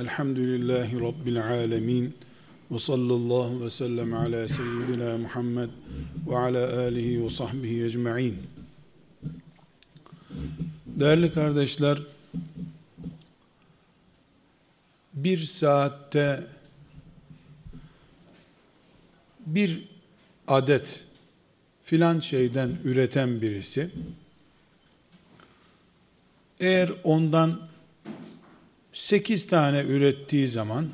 Elhamdülillahi Rabbil alemin. Ve sallallahu ve sellem ala seyyidina Muhammed ve ala alihi ve sahbihi ecma'in. Değerli kardeşler, bir saatte bir adet filan şeyden üreten birisi, eğer ondan 8 tane ürettiği zaman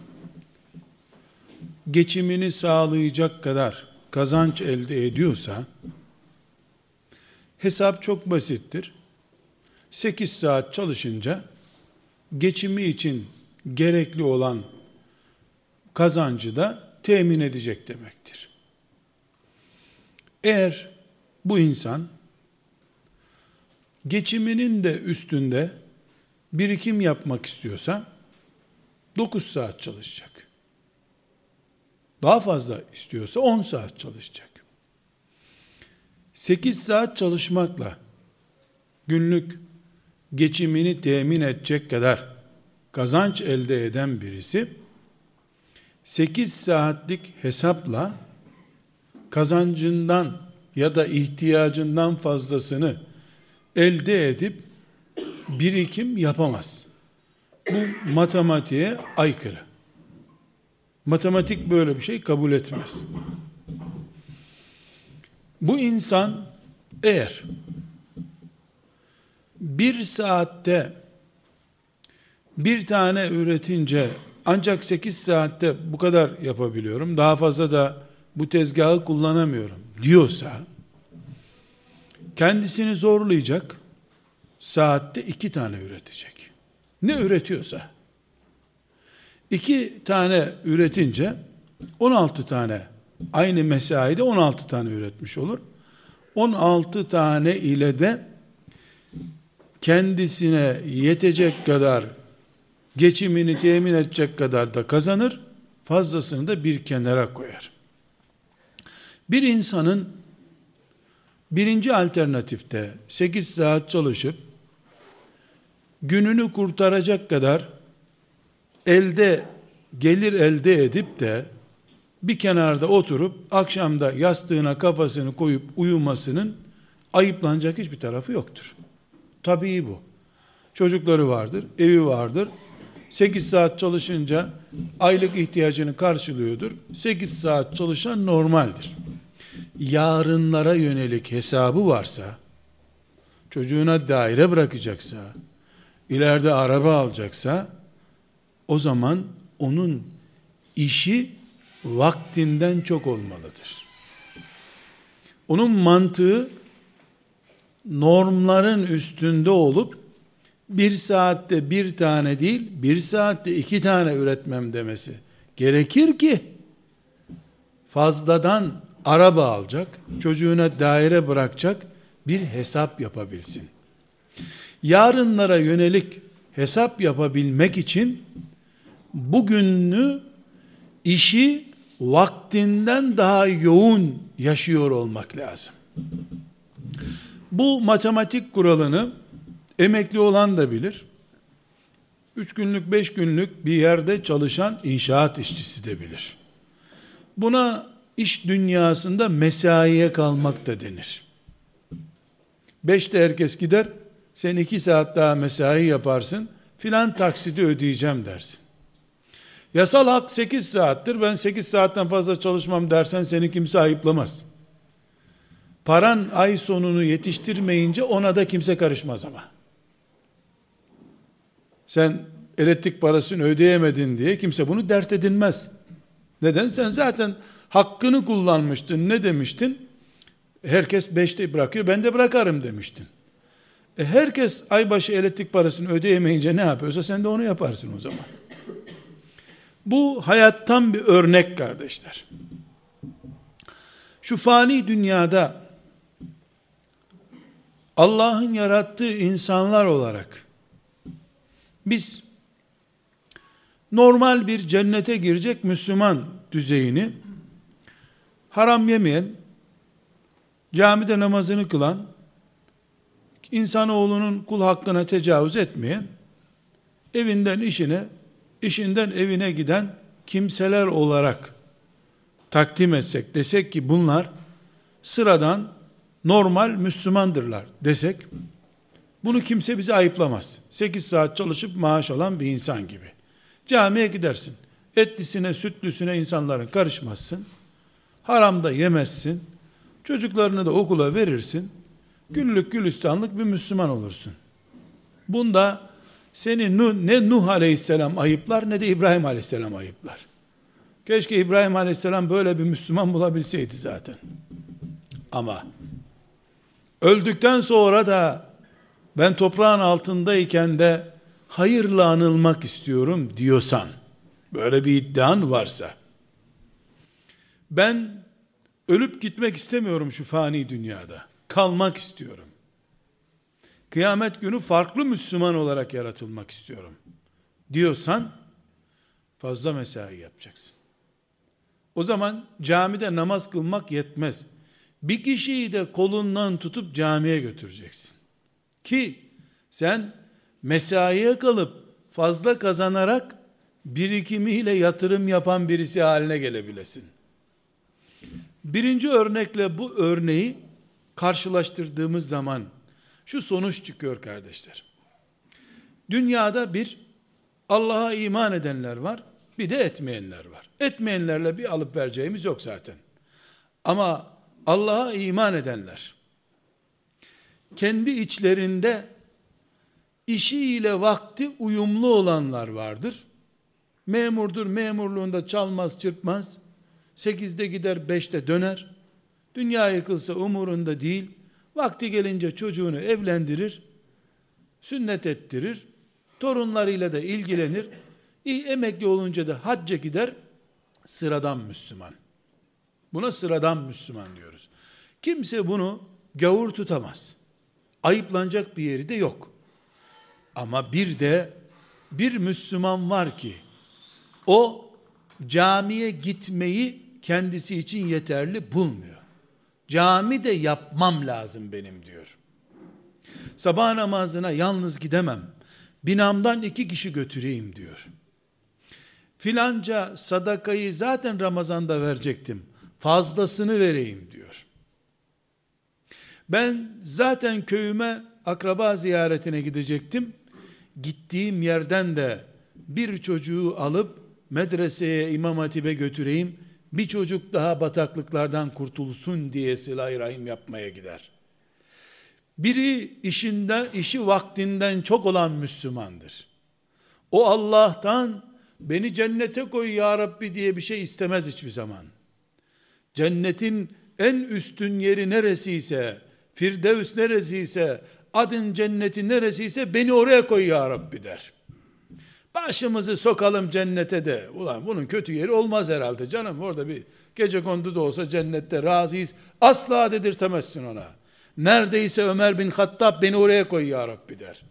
geçimini sağlayacak kadar kazanç elde ediyorsa hesap çok basittir. 8 saat çalışınca geçimi için gerekli olan kazancı da temin edecek demektir. Eğer bu insan geçiminin de üstünde birikim yapmak istiyorsa 9 saat çalışacak. Daha fazla istiyorsa 10 saat çalışacak. 8 saat çalışmakla günlük geçimini temin edecek kadar kazanç elde eden birisi 8 saatlik hesapla kazancından ya da ihtiyacından fazlasını elde edip birikim yapamaz. Bu matematiğe aykırı. Matematik böyle bir şey kabul etmez. Bu insan eğer bir saatte bir tane üretince ancak 8 saatte bu kadar yapabiliyorum. Daha fazla da bu tezgahı kullanamıyorum diyorsa kendisini zorlayacak saatte iki tane üretecek. Ne üretiyorsa. iki tane üretince 16 tane aynı mesaide 16 tane üretmiş olur. 16 tane ile de kendisine yetecek kadar geçimini temin edecek kadar da kazanır. Fazlasını da bir kenara koyar. Bir insanın birinci alternatifte 8 saat çalışıp gününü kurtaracak kadar elde gelir elde edip de bir kenarda oturup akşamda yastığına kafasını koyup uyumasının ayıplanacak hiçbir tarafı yoktur. Tabii bu. Çocukları vardır, evi vardır. 8 saat çalışınca aylık ihtiyacını karşılıyordur. 8 saat çalışan normaldir. Yarınlara yönelik hesabı varsa, çocuğuna daire bırakacaksa, ileride araba alacaksa, o zaman onun işi vaktinden çok olmalıdır. Onun mantığı normların üstünde olup bir saatte bir tane değil, bir saatte iki tane üretmem demesi gerekir ki fazladan araba alacak, çocuğuna daire bırakacak bir hesap yapabilsin. Yarınlara yönelik hesap yapabilmek için bugününü işi vaktinden daha yoğun yaşıyor olmak lazım. Bu matematik kuralını emekli olan da bilir. Üç günlük, beş günlük bir yerde çalışan inşaat işçisi de bilir. Buna iş dünyasında mesaiye kalmak da denir. Beşte herkes gider, sen iki saat daha mesai yaparsın, filan taksidi ödeyeceğim dersin. Yasal hak 8 saattir. Ben 8 saatten fazla çalışmam dersen seni kimse ayıplamaz. Paran ay sonunu yetiştirmeyince ona da kimse karışmaz ama. Sen elektrik parasını ödeyemedin diye kimse bunu dert edinmez. Neden? Sen zaten hakkını kullanmıştın. Ne demiştin? Herkes beşte bırakıyor. Ben de bırakarım demiştin. E herkes aybaşı elektrik parasını ödeyemeyince ne yapıyorsa sen de onu yaparsın o zaman. Bu hayattan bir örnek kardeşler. Şu fani dünyada Allah'ın yarattığı insanlar olarak biz normal bir cennete girecek Müslüman düzeyini haram yemeyen, camide namazını kılan, insanoğlunun kul hakkına tecavüz etmeyen, evinden işine işinden evine giden kimseler olarak takdim etsek, desek ki bunlar sıradan normal Müslümandırlar desek, bunu kimse bize ayıplamaz. 8 saat çalışıp maaş alan bir insan gibi. Camiye gidersin. Etlisine, sütlüsüne insanların karışmazsın. Haramda yemezsin. Çocuklarını da okula verirsin. Güllük gülistanlık bir Müslüman olursun. Bunda seni ne Nuh aleyhisselam ayıplar ne de İbrahim aleyhisselam ayıplar. Keşke İbrahim aleyhisselam böyle bir Müslüman bulabilseydi zaten. Ama öldükten sonra da ben toprağın altındayken de hayırla anılmak istiyorum diyorsan, böyle bir iddian varsa, ben ölüp gitmek istemiyorum şu fani dünyada. Kalmak istiyorum. Kıyamet günü farklı Müslüman olarak yaratılmak istiyorum. Diyorsan fazla mesai yapacaksın. O zaman camide namaz kılmak yetmez. Bir kişiyi de kolundan tutup camiye götüreceksin. Ki sen mesaiye kalıp fazla kazanarak birikimiyle yatırım yapan birisi haline gelebilesin. Birinci örnekle bu örneği karşılaştırdığımız zaman şu sonuç çıkıyor kardeşler. Dünyada bir Allah'a iman edenler var, bir de etmeyenler var. Etmeyenlerle bir alıp vereceğimiz yok zaten. Ama Allah'a iman edenler, kendi içlerinde işiyle vakti uyumlu olanlar vardır. Memurdur, memurluğunda çalmaz, çırpmaz. Sekizde gider, beşte döner. Dünya yıkılsa umurunda değil. Vakti gelince çocuğunu evlendirir, sünnet ettirir, torunlarıyla da ilgilenir. İyi emekli olunca da hacca gider, sıradan Müslüman. Buna sıradan Müslüman diyoruz. Kimse bunu gavur tutamaz. Ayıplanacak bir yeri de yok. Ama bir de bir Müslüman var ki o camiye gitmeyi kendisi için yeterli bulmuyor. Cami de yapmam lazım benim diyor. Sabah namazına yalnız gidemem. Binamdan iki kişi götüreyim diyor. Filanca sadakayı zaten Ramazan'da verecektim. Fazlasını vereyim diyor. Ben zaten köyüme akraba ziyaretine gidecektim. Gittiğim yerden de bir çocuğu alıp medreseye, imam hatibe götüreyim bir çocuk daha bataklıklardan kurtulsun diye silah rahim yapmaya gider. Biri işinde, işi vaktinden çok olan Müslümandır. O Allah'tan beni cennete koy ya Rabbi diye bir şey istemez hiçbir zaman. Cennetin en üstün yeri neresiyse, Firdevs neresiyse, adın cenneti neresiyse beni oraya koy ya Rabbi der. Başımızı sokalım cennete de. Ulan bunun kötü yeri olmaz herhalde canım. Orada bir gece kondu da olsa cennette razıyız. Asla dedirtemezsin ona. Neredeyse Ömer bin Hattab beni oraya koy ya Rabbi der.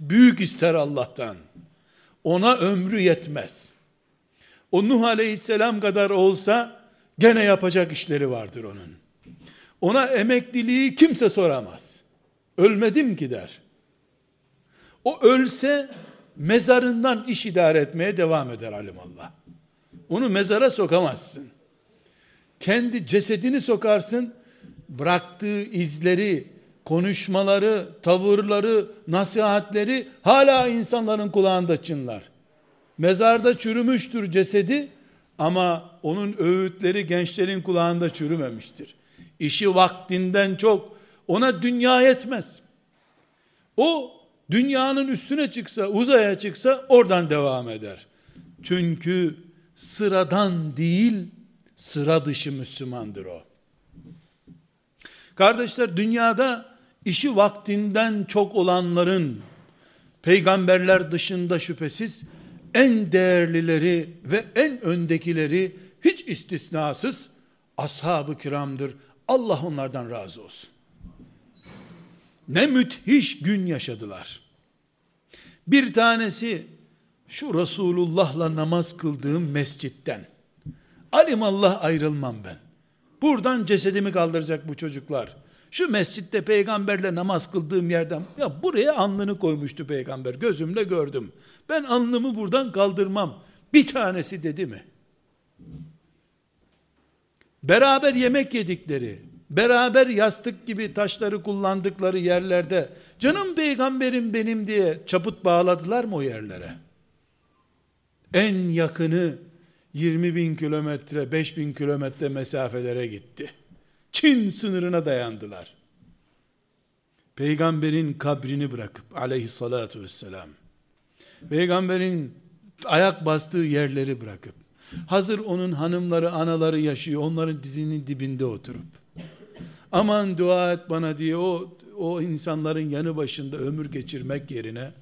Büyük ister Allah'tan. Ona ömrü yetmez. O Nuh aleyhisselam kadar olsa gene yapacak işleri vardır onun. Ona emekliliği kimse soramaz. Ölmedim ki der. O ölse mezarından iş idare etmeye devam eder alimallah. Onu mezara sokamazsın. Kendi cesedini sokarsın, bıraktığı izleri, konuşmaları, tavırları, nasihatleri hala insanların kulağında çınlar. Mezarda çürümüştür cesedi ama onun öğütleri gençlerin kulağında çürümemiştir. İşi vaktinden çok ona dünya yetmez. O dünyanın üstüne çıksa, uzaya çıksa oradan devam eder. Çünkü sıradan değil, sıra dışı Müslümandır o. Kardeşler dünyada işi vaktinden çok olanların peygamberler dışında şüphesiz en değerlileri ve en öndekileri hiç istisnasız ashab-ı kiramdır. Allah onlardan razı olsun. Ne müthiş gün yaşadılar. Bir tanesi şu Resulullah'la namaz kıldığım mescitten. Alimallah ayrılmam ben. Buradan cesedimi kaldıracak bu çocuklar. Şu mescitte peygamberle namaz kıldığım yerden ya buraya alnını koymuştu peygamber. Gözümle gördüm. Ben alnımı buradan kaldırmam. Bir tanesi dedi mi? Beraber yemek yedikleri, beraber yastık gibi taşları kullandıkları yerlerde canım peygamberim benim diye çaput bağladılar mı o yerlere? En yakını 20 bin kilometre, 5 bin kilometre mesafelere gitti. Çin sınırına dayandılar. Peygamberin kabrini bırakıp aleyhissalatu vesselam, peygamberin ayak bastığı yerleri bırakıp, hazır onun hanımları, anaları yaşıyor, onların dizinin dibinde oturup, aman dua et bana diye o, o insanların yanı başında ömür geçirmek yerine,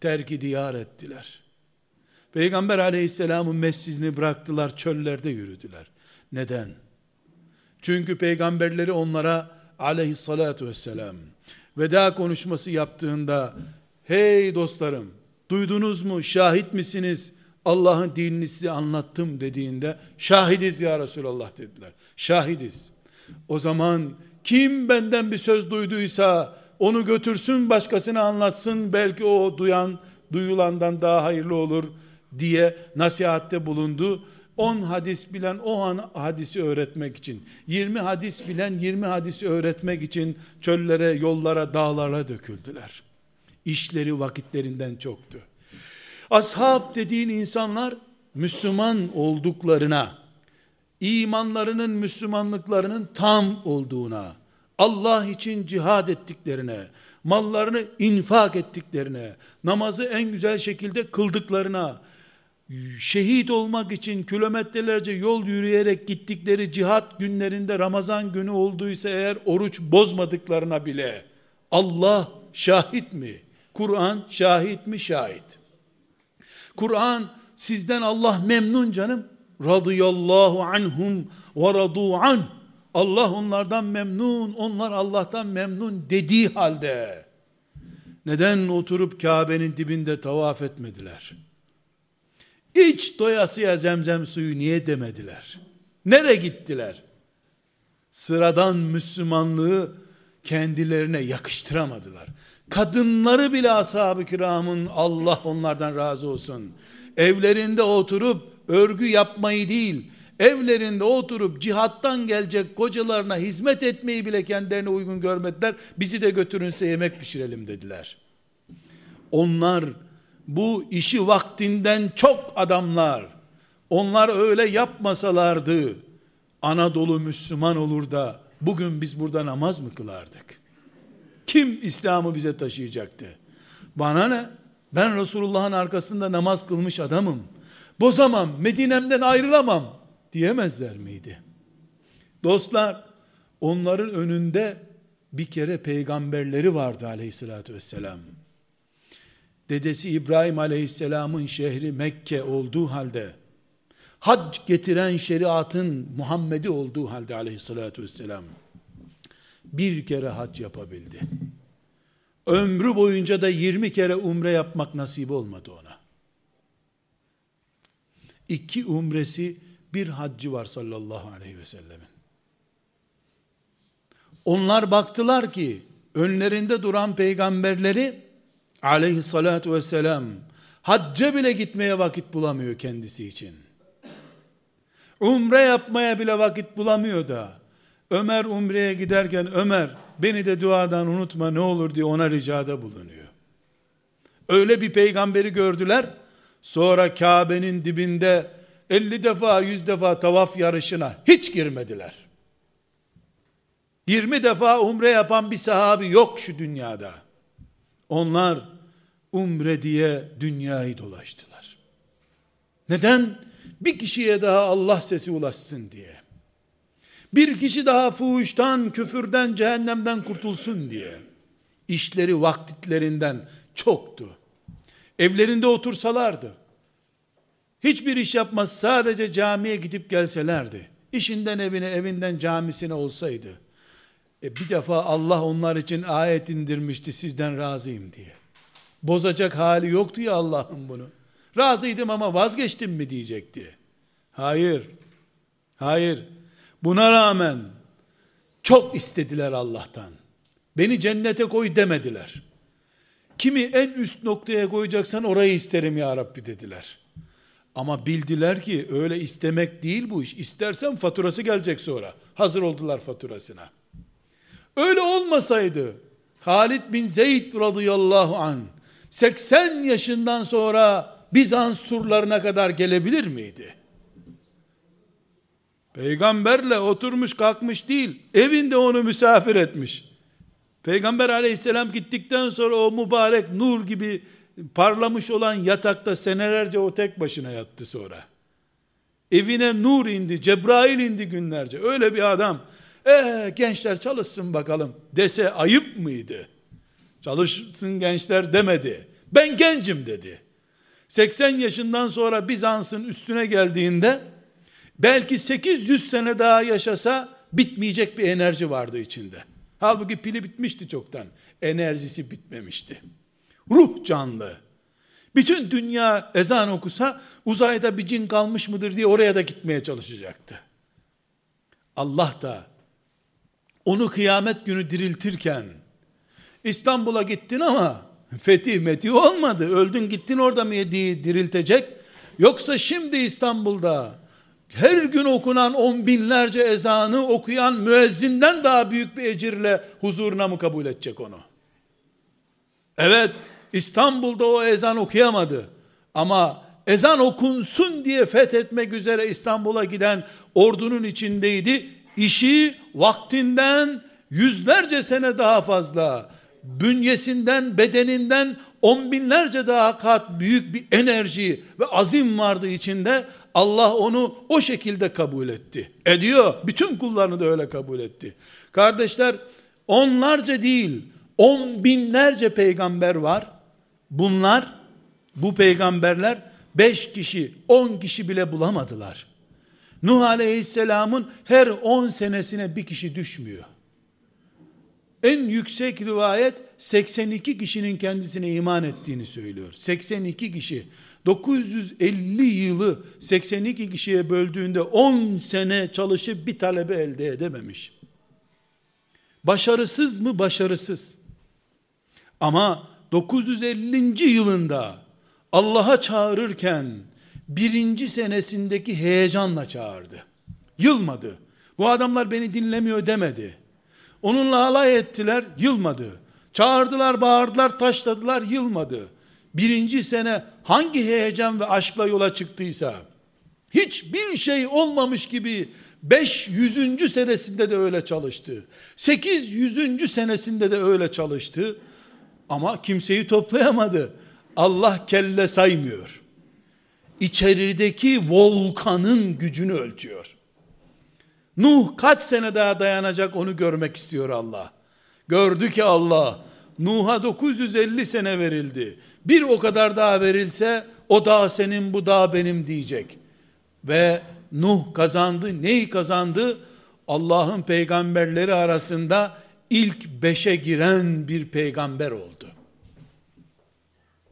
terki diyar ettiler. Peygamber aleyhisselamın mescidini bıraktılar, çöllerde yürüdüler. Neden? Çünkü peygamberleri onlara aleyhissalatu vesselam veda konuşması yaptığında hey dostlarım duydunuz mu şahit misiniz Allah'ın dinini size anlattım dediğinde şahidiz ya Resulallah dediler. Şahidiz. O zaman kim benden bir söz duyduysa onu götürsün başkasına anlatsın belki o duyan duyulandan daha hayırlı olur diye nasihatte bulundu. 10 hadis bilen o an hadisi öğretmek için, 20 hadis bilen 20 hadisi öğretmek için çöllere, yollara, dağlara döküldüler. İşleri vakitlerinden çoktu. Ashab dediğin insanlar Müslüman olduklarına, imanlarının Müslümanlıklarının tam olduğuna, Allah için cihad ettiklerine, mallarını infak ettiklerine, namazı en güzel şekilde kıldıklarına, şehit olmak için kilometrelerce yol yürüyerek gittikleri cihat günlerinde Ramazan günü olduysa eğer oruç bozmadıklarına bile Allah şahit mi? Kur'an şahit mi? Şahit. Kur'an sizden Allah memnun canım. Radıyallahu anhum ve radu an. Allah onlardan memnun, onlar Allah'tan memnun dediği halde neden oturup Kabe'nin dibinde tavaf etmediler? Hiç doyasıya zemzem suyu niye demediler? Nere gittiler? Sıradan Müslümanlığı kendilerine yakıştıramadılar. Kadınları bile ashab-ı kiramın Allah onlardan razı olsun. Evlerinde oturup örgü yapmayı değil, evlerinde oturup cihattan gelecek kocalarına hizmet etmeyi bile kendilerine uygun görmediler. Bizi de götürünse yemek pişirelim dediler. Onlar bu işi vaktinden çok adamlar, onlar öyle yapmasalardı, Anadolu Müslüman olur da, bugün biz burada namaz mı kılardık? Kim İslam'ı bize taşıyacaktı? Bana ne? Ben Resulullah'ın arkasında namaz kılmış adamım. Bozamam, Medine'mden ayrılamam diyemezler miydi? Dostlar, onların önünde bir kere peygamberleri vardı aleyhissalatü vesselam dedesi İbrahim Aleyhisselam'ın şehri Mekke olduğu halde, hac getiren şeriatın Muhammed'i olduğu halde aleyhissalatü vesselam, bir kere hac yapabildi. Ömrü boyunca da 20 kere umre yapmak nasip olmadı ona. İki umresi bir haccı var sallallahu aleyhi ve sellemin. Onlar baktılar ki önlerinde duran peygamberleri aleyhissalatu vesselam hacca bile gitmeye vakit bulamıyor kendisi için. Umre yapmaya bile vakit bulamıyor da Ömer umreye giderken Ömer beni de duadan unutma ne olur diye ona ricada bulunuyor. Öyle bir peygamberi gördüler. Sonra Kabe'nin dibinde 50 defa 100 defa tavaf yarışına hiç girmediler. 20 defa umre yapan bir sahabi yok şu dünyada. Onlar umre diye dünyayı dolaştılar. Neden? Bir kişiye daha Allah sesi ulaşsın diye. Bir kişi daha fuhuştan, küfürden, cehennemden kurtulsun diye. İşleri vaktitlerinden çoktu. Evlerinde otursalardı, hiçbir iş yapmaz sadece camiye gidip gelselerdi, işinden evine, evinden camisine olsaydı, e bir defa Allah onlar için ayet indirmişti sizden razıyım diye. Bozacak hali yoktu ya Allah'ın bunu. Razıydım ama vazgeçtim mi diyecekti. Hayır. Hayır. Buna rağmen çok istediler Allah'tan. Beni cennete koy demediler. Kimi en üst noktaya koyacaksan orayı isterim ya Rabbi dediler. Ama bildiler ki öyle istemek değil bu iş. İstersen faturası gelecek sonra. Hazır oldular faturasına. Öyle olmasaydı Halid bin Zeyd radıyallahu an 80 yaşından sonra Bizans surlarına kadar gelebilir miydi? Peygamberle oturmuş kalkmış değil, evinde onu misafir etmiş. Peygamber aleyhisselam gittikten sonra o mübarek nur gibi parlamış olan yatakta senelerce o tek başına yattı sonra. Evine nur indi, Cebrail indi günlerce. Öyle bir adam, ee, gençler çalışsın bakalım dese ayıp mıydı? Çalışsın gençler demedi. Ben gencim dedi. 80 yaşından sonra Bizans'ın üstüne geldiğinde belki 800 sene daha yaşasa bitmeyecek bir enerji vardı içinde. Halbuki pili bitmişti çoktan. Enerjisi bitmemişti. Ruh canlı. Bütün dünya ezan okusa uzayda bir cin kalmış mıdır diye oraya da gitmeye çalışacaktı. Allah da onu kıyamet günü diriltirken İstanbul'a gittin ama fetih meti olmadı. Öldün gittin orada mı diriltecek? Yoksa şimdi İstanbul'da her gün okunan on binlerce ezanı okuyan müezzinden daha büyük bir ecirle huzuruna mı kabul edecek onu? Evet, İstanbul'da o ezan okuyamadı. Ama ezan okunsun diye fethetmek üzere İstanbul'a giden ordunun içindeydi. İşi vaktinden yüzlerce sene daha fazla, bünyesinden, bedeninden on binlerce daha kat büyük bir enerji ve azim vardı içinde. Allah onu o şekilde kabul etti. Ediyor. Bütün kullarını da öyle kabul etti. Kardeşler onlarca değil on binlerce peygamber var. Bunlar bu peygamberler beş kişi on kişi bile bulamadılar. Nuh Aleyhisselam'ın her on senesine bir kişi düşmüyor. En yüksek rivayet 82 kişinin kendisine iman ettiğini söylüyor. 82 kişi. 950 yılı 82 kişiye böldüğünde 10 sene çalışıp bir talebe elde edememiş. Başarısız mı? Başarısız. Ama 950. yılında Allah'a çağırırken birinci senesindeki heyecanla çağırdı. Yılmadı. Bu adamlar beni dinlemiyor demedi. Onunla alay ettiler, yılmadı. Çağırdılar, bağırdılar, taşladılar, yılmadı. Birinci sene hangi heyecan ve aşkla yola çıktıysa, hiçbir şey olmamış gibi 500. senesinde de öyle çalıştı. 800. senesinde de öyle çalıştı. Ama kimseyi toplayamadı. Allah kelle saymıyor. İçerideki volkanın gücünü ölçüyor. Nuh kaç sene daha dayanacak onu görmek istiyor Allah. Gördü ki Allah Nuh'a 950 sene verildi. Bir o kadar daha verilse o dağ senin bu dağ benim diyecek. Ve Nuh kazandı. Neyi kazandı? Allah'ın peygamberleri arasında ilk beşe giren bir peygamber oldu.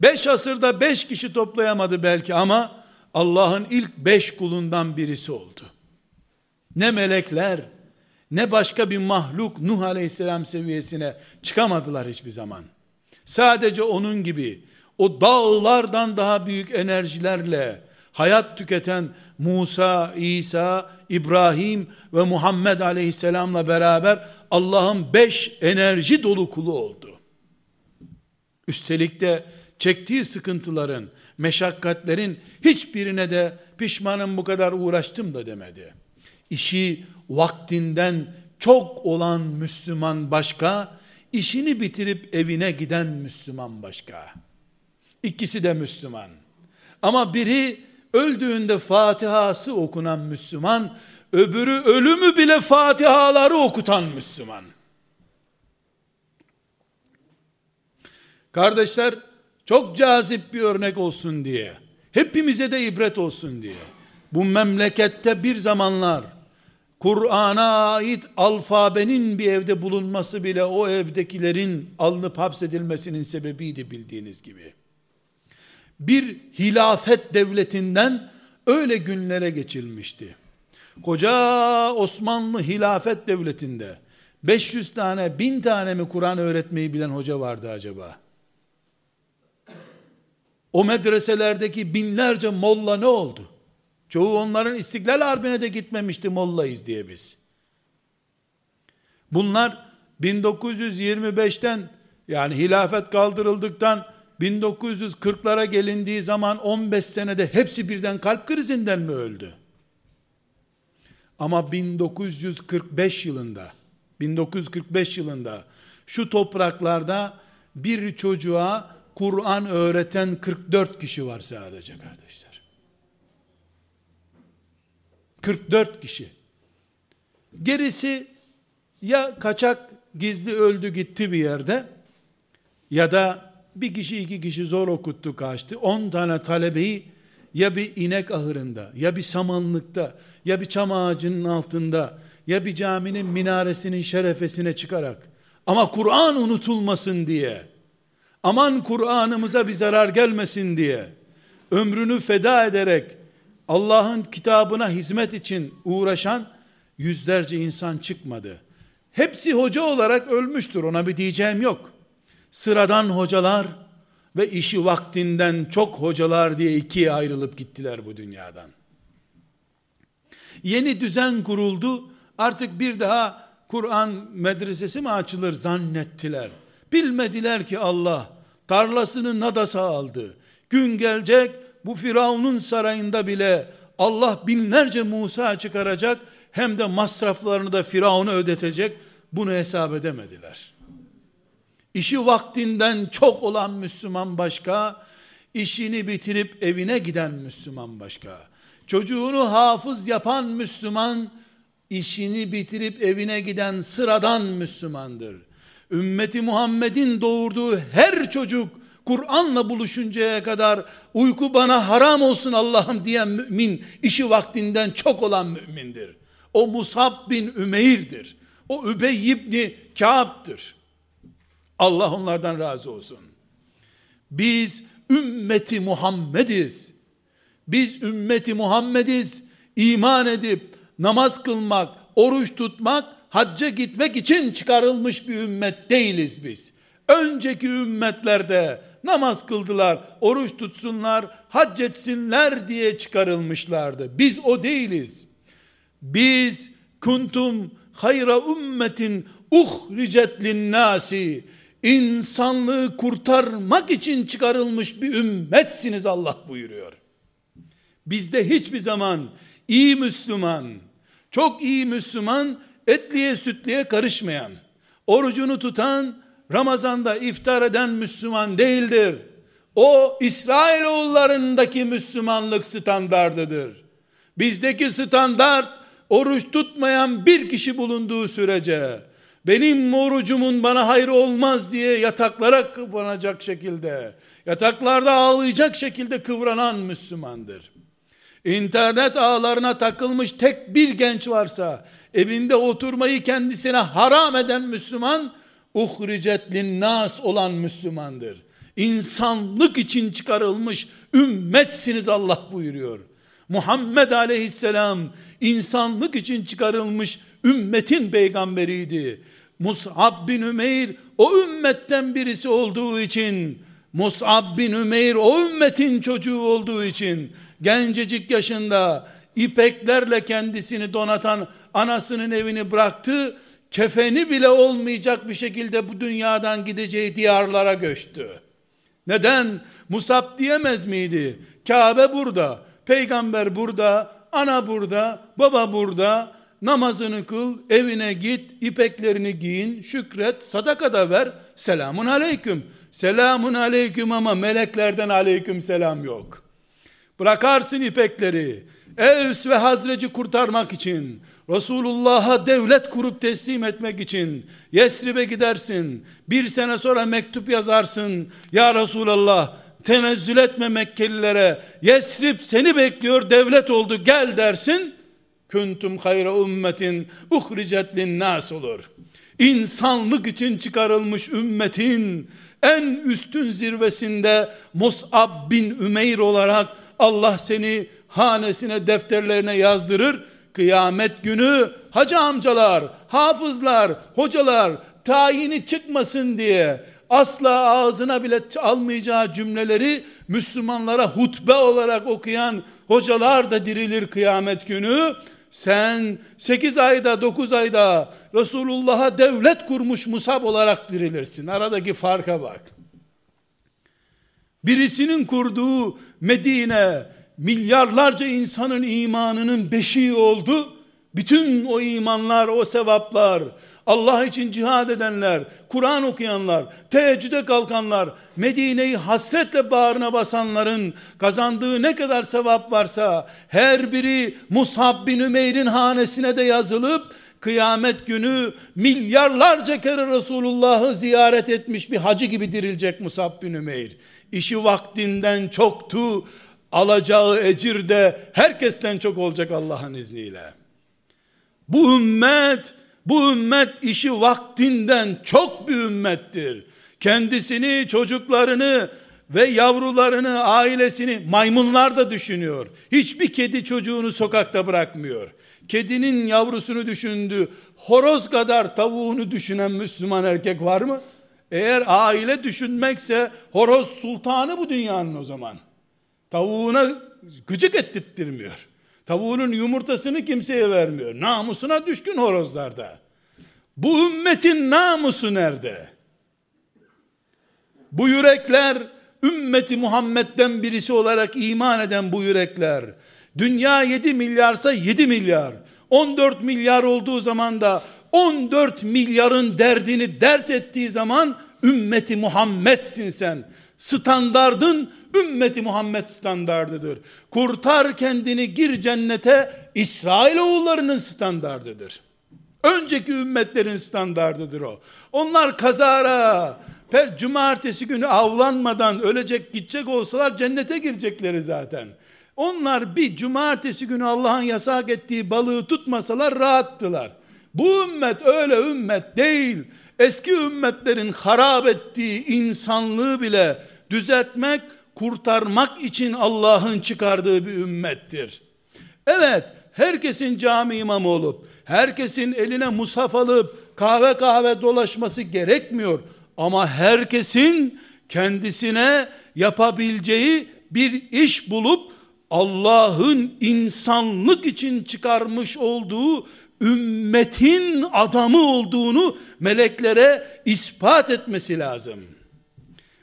Beş asırda beş kişi toplayamadı belki ama Allah'ın ilk beş kulundan birisi oldu. Ne melekler, ne başka bir mahluk Nuh Aleyhisselam seviyesine çıkamadılar hiçbir zaman. Sadece onun gibi o dağlardan daha büyük enerjilerle hayat tüketen Musa, İsa, İbrahim ve Muhammed Aleyhisselam'la beraber Allah'ın beş enerji dolu kulu oldu. Üstelik de çektiği sıkıntıların, meşakkatlerin hiçbirine de pişmanım bu kadar uğraştım da demedi. İşi vaktinden çok olan Müslüman başka, işini bitirip evine giden Müslüman başka. İkisi de Müslüman. Ama biri öldüğünde Fatihası okunan Müslüman, öbürü ölümü bile Fatihaları okutan Müslüman. Kardeşler, çok cazip bir örnek olsun diye, hepimize de ibret olsun diye, bu memlekette bir zamanlar, Kur'an'a ait alfabenin bir evde bulunması bile o evdekilerin alınıp hapsedilmesinin sebebiydi bildiğiniz gibi. Bir hilafet devletinden öyle günlere geçilmişti. Koca Osmanlı hilafet devletinde 500 tane, 1000 tane mi Kur'an öğretmeyi bilen hoca vardı acaba? O medreselerdeki binlerce molla ne oldu? Çoğu onların İstiklal Harbi'ne de gitmemişti mollayız diye biz. Bunlar 1925'ten yani hilafet kaldırıldıktan 1940'lara gelindiği zaman 15 senede hepsi birden kalp krizinden mi öldü? Ama 1945 yılında 1945 yılında şu topraklarda bir çocuğa Kur'an öğreten 44 kişi var sadece kardeşler. 44 kişi. Gerisi ya kaçak gizli öldü gitti bir yerde ya da bir kişi iki kişi zor okuttu kaçtı. 10 tane talebeyi ya bir inek ahırında ya bir samanlıkta ya bir çam ağacının altında ya bir caminin minaresinin şerefesine çıkarak ama Kur'an unutulmasın diye aman Kur'an'ımıza bir zarar gelmesin diye ömrünü feda ederek Allah'ın kitabına hizmet için uğraşan yüzlerce insan çıkmadı. Hepsi hoca olarak ölmüştür ona bir diyeceğim yok. Sıradan hocalar ve işi vaktinden çok hocalar diye ikiye ayrılıp gittiler bu dünyadan. Yeni düzen kuruldu. Artık bir daha Kur'an medresesi mi açılır zannettiler. Bilmediler ki Allah tarlasını nadasa aldı. Gün gelecek bu Firavun'un sarayında bile Allah binlerce Musa çıkaracak hem de masraflarını da Firavun'a ödetecek. Bunu hesap edemediler. İşi vaktinden çok olan Müslüman başka, işini bitirip evine giden Müslüman başka. Çocuğunu hafız yapan Müslüman, işini bitirip evine giden sıradan Müslümandır. Ümmeti Muhammed'in doğurduğu her çocuk Kur'an'la buluşuncaya kadar uyku bana haram olsun Allah'ım diyen mümin işi vaktinden çok olan mümindir. O Musab bin Ümeyr'dir. O Übey ibni Kâb'dır. Allah onlardan razı olsun. Biz ümmeti Muhammediz. Biz ümmeti Muhammediz. İman edip namaz kılmak, oruç tutmak, hacca gitmek için çıkarılmış bir ümmet değiliz biz. Önceki ümmetlerde namaz kıldılar, oruç tutsunlar, hac etsinler diye çıkarılmışlardı. Biz o değiliz. Biz kuntum hayra ümmetin uhricet linnâsi insanlığı kurtarmak için çıkarılmış bir ümmetsiniz Allah buyuruyor. Bizde hiçbir zaman iyi Müslüman, çok iyi Müslüman, etliye sütliye karışmayan, orucunu tutan, Ramazan'da iftar eden Müslüman değildir. O İsrailoğullarındaki Müslümanlık standardıdır. Bizdeki standart oruç tutmayan bir kişi bulunduğu sürece benim orucumun bana hayır olmaz diye yataklara kıvranacak şekilde, yataklarda ağlayacak şekilde kıvranan Müslümandır. İnternet ağlarına takılmış tek bir genç varsa, evinde oturmayı kendisine haram eden Müslüman, uhricet linnas olan Müslümandır. İnsanlık için çıkarılmış ümmetsiniz Allah buyuruyor. Muhammed aleyhisselam insanlık için çıkarılmış ümmetin peygamberiydi. Mus'ab bin Ümeyr o ümmetten birisi olduğu için Mus'ab bin Ümeyr o ümmetin çocuğu olduğu için gencecik yaşında ipeklerle kendisini donatan anasının evini bıraktı. Kefeni bile olmayacak bir şekilde bu dünyadan gideceği diyarlara göçtü. Neden? Musab diyemez miydi? Kabe burada, peygamber burada, ana burada, baba burada, namazını kıl, evine git, ipeklerini giyin, şükret, sadaka da ver, selamun aleyküm. Selamun aleyküm ama meleklerden aleyküm selam yok. Bırakarsın ipekleri, Evs ve Hazreci kurtarmak için, Resulullah'a devlet kurup teslim etmek için, Yesrib'e gidersin, bir sene sonra mektup yazarsın, Ya Resulallah, tenezzül etme Mekkelilere, Yesrib seni bekliyor, devlet oldu, gel dersin, Kuntum hayra ümmetin uhricet linnas olur. İnsanlık için çıkarılmış ümmetin en üstün zirvesinde Mus'ab bin Ümeyr olarak Allah seni hanesine defterlerine yazdırır. Kıyamet günü hacı amcalar, hafızlar, hocalar tayini çıkmasın diye asla ağzına bile almayacağı cümleleri Müslümanlara hutbe olarak okuyan hocalar da dirilir kıyamet günü. Sen 8 ayda 9 ayda Resulullah'a devlet kurmuş Musab olarak dirilirsin. Aradaki farka bak. Birisinin kurduğu Medine milyarlarca insanın imanının beşiği oldu. Bütün o imanlar, o sevaplar, Allah için cihad edenler, Kur'an okuyanlar, teheccüde kalkanlar, Medine'yi hasretle bağrına basanların kazandığı ne kadar sevap varsa her biri Musab bin Ümeyr'in hanesine de yazılıp kıyamet günü milyarlarca kere Resulullah'ı ziyaret etmiş bir hacı gibi dirilecek Musab bin Ümeyr. İşi vaktinden çoktu. Alacağı ecir de herkesten çok olacak Allah'ın izniyle. Bu ümmet bu ümmet işi vaktinden çok bir ümmettir. Kendisini, çocuklarını ve yavrularını, ailesini maymunlar da düşünüyor. Hiçbir kedi çocuğunu sokakta bırakmıyor. Kedinin yavrusunu düşündü. Horoz kadar tavuğunu düşünen Müslüman erkek var mı? Eğer aile düşünmekse horoz sultanı bu dünyanın o zaman. Tavuğuna gıcık ettirtmiyor. Tavuğunun yumurtasını kimseye vermiyor. Namusuna düşkün horozlarda. Bu ümmetin namusu nerede? Bu yürekler ümmeti Muhammed'den birisi olarak iman eden bu yürekler dünya 7 milyarsa 7 milyar 14 milyar olduğu zaman da 14 milyarın derdini dert ettiği zaman ümmeti Muhammed'sin sen. Standardın ümmeti Muhammed standardıdır. Kurtar kendini gir cennete İsrail oğullarının standardıdır. Önceki ümmetlerin standardıdır o. Onlar kazara, per cumartesi günü avlanmadan ölecek gidecek olsalar cennete girecekleri zaten. Onlar bir cumartesi günü Allah'ın yasak ettiği balığı tutmasalar rahattılar. Bu ümmet öyle ümmet değil. Eski ümmetlerin harap ettiği insanlığı bile düzeltmek, kurtarmak için Allah'ın çıkardığı bir ümmettir. Evet, herkesin cami imamı olup, herkesin eline mushaf alıp kahve kahve dolaşması gerekmiyor. Ama herkesin kendisine yapabileceği bir iş bulup Allah'ın insanlık için çıkarmış olduğu ümmetin adamı olduğunu meleklere ispat etmesi lazım.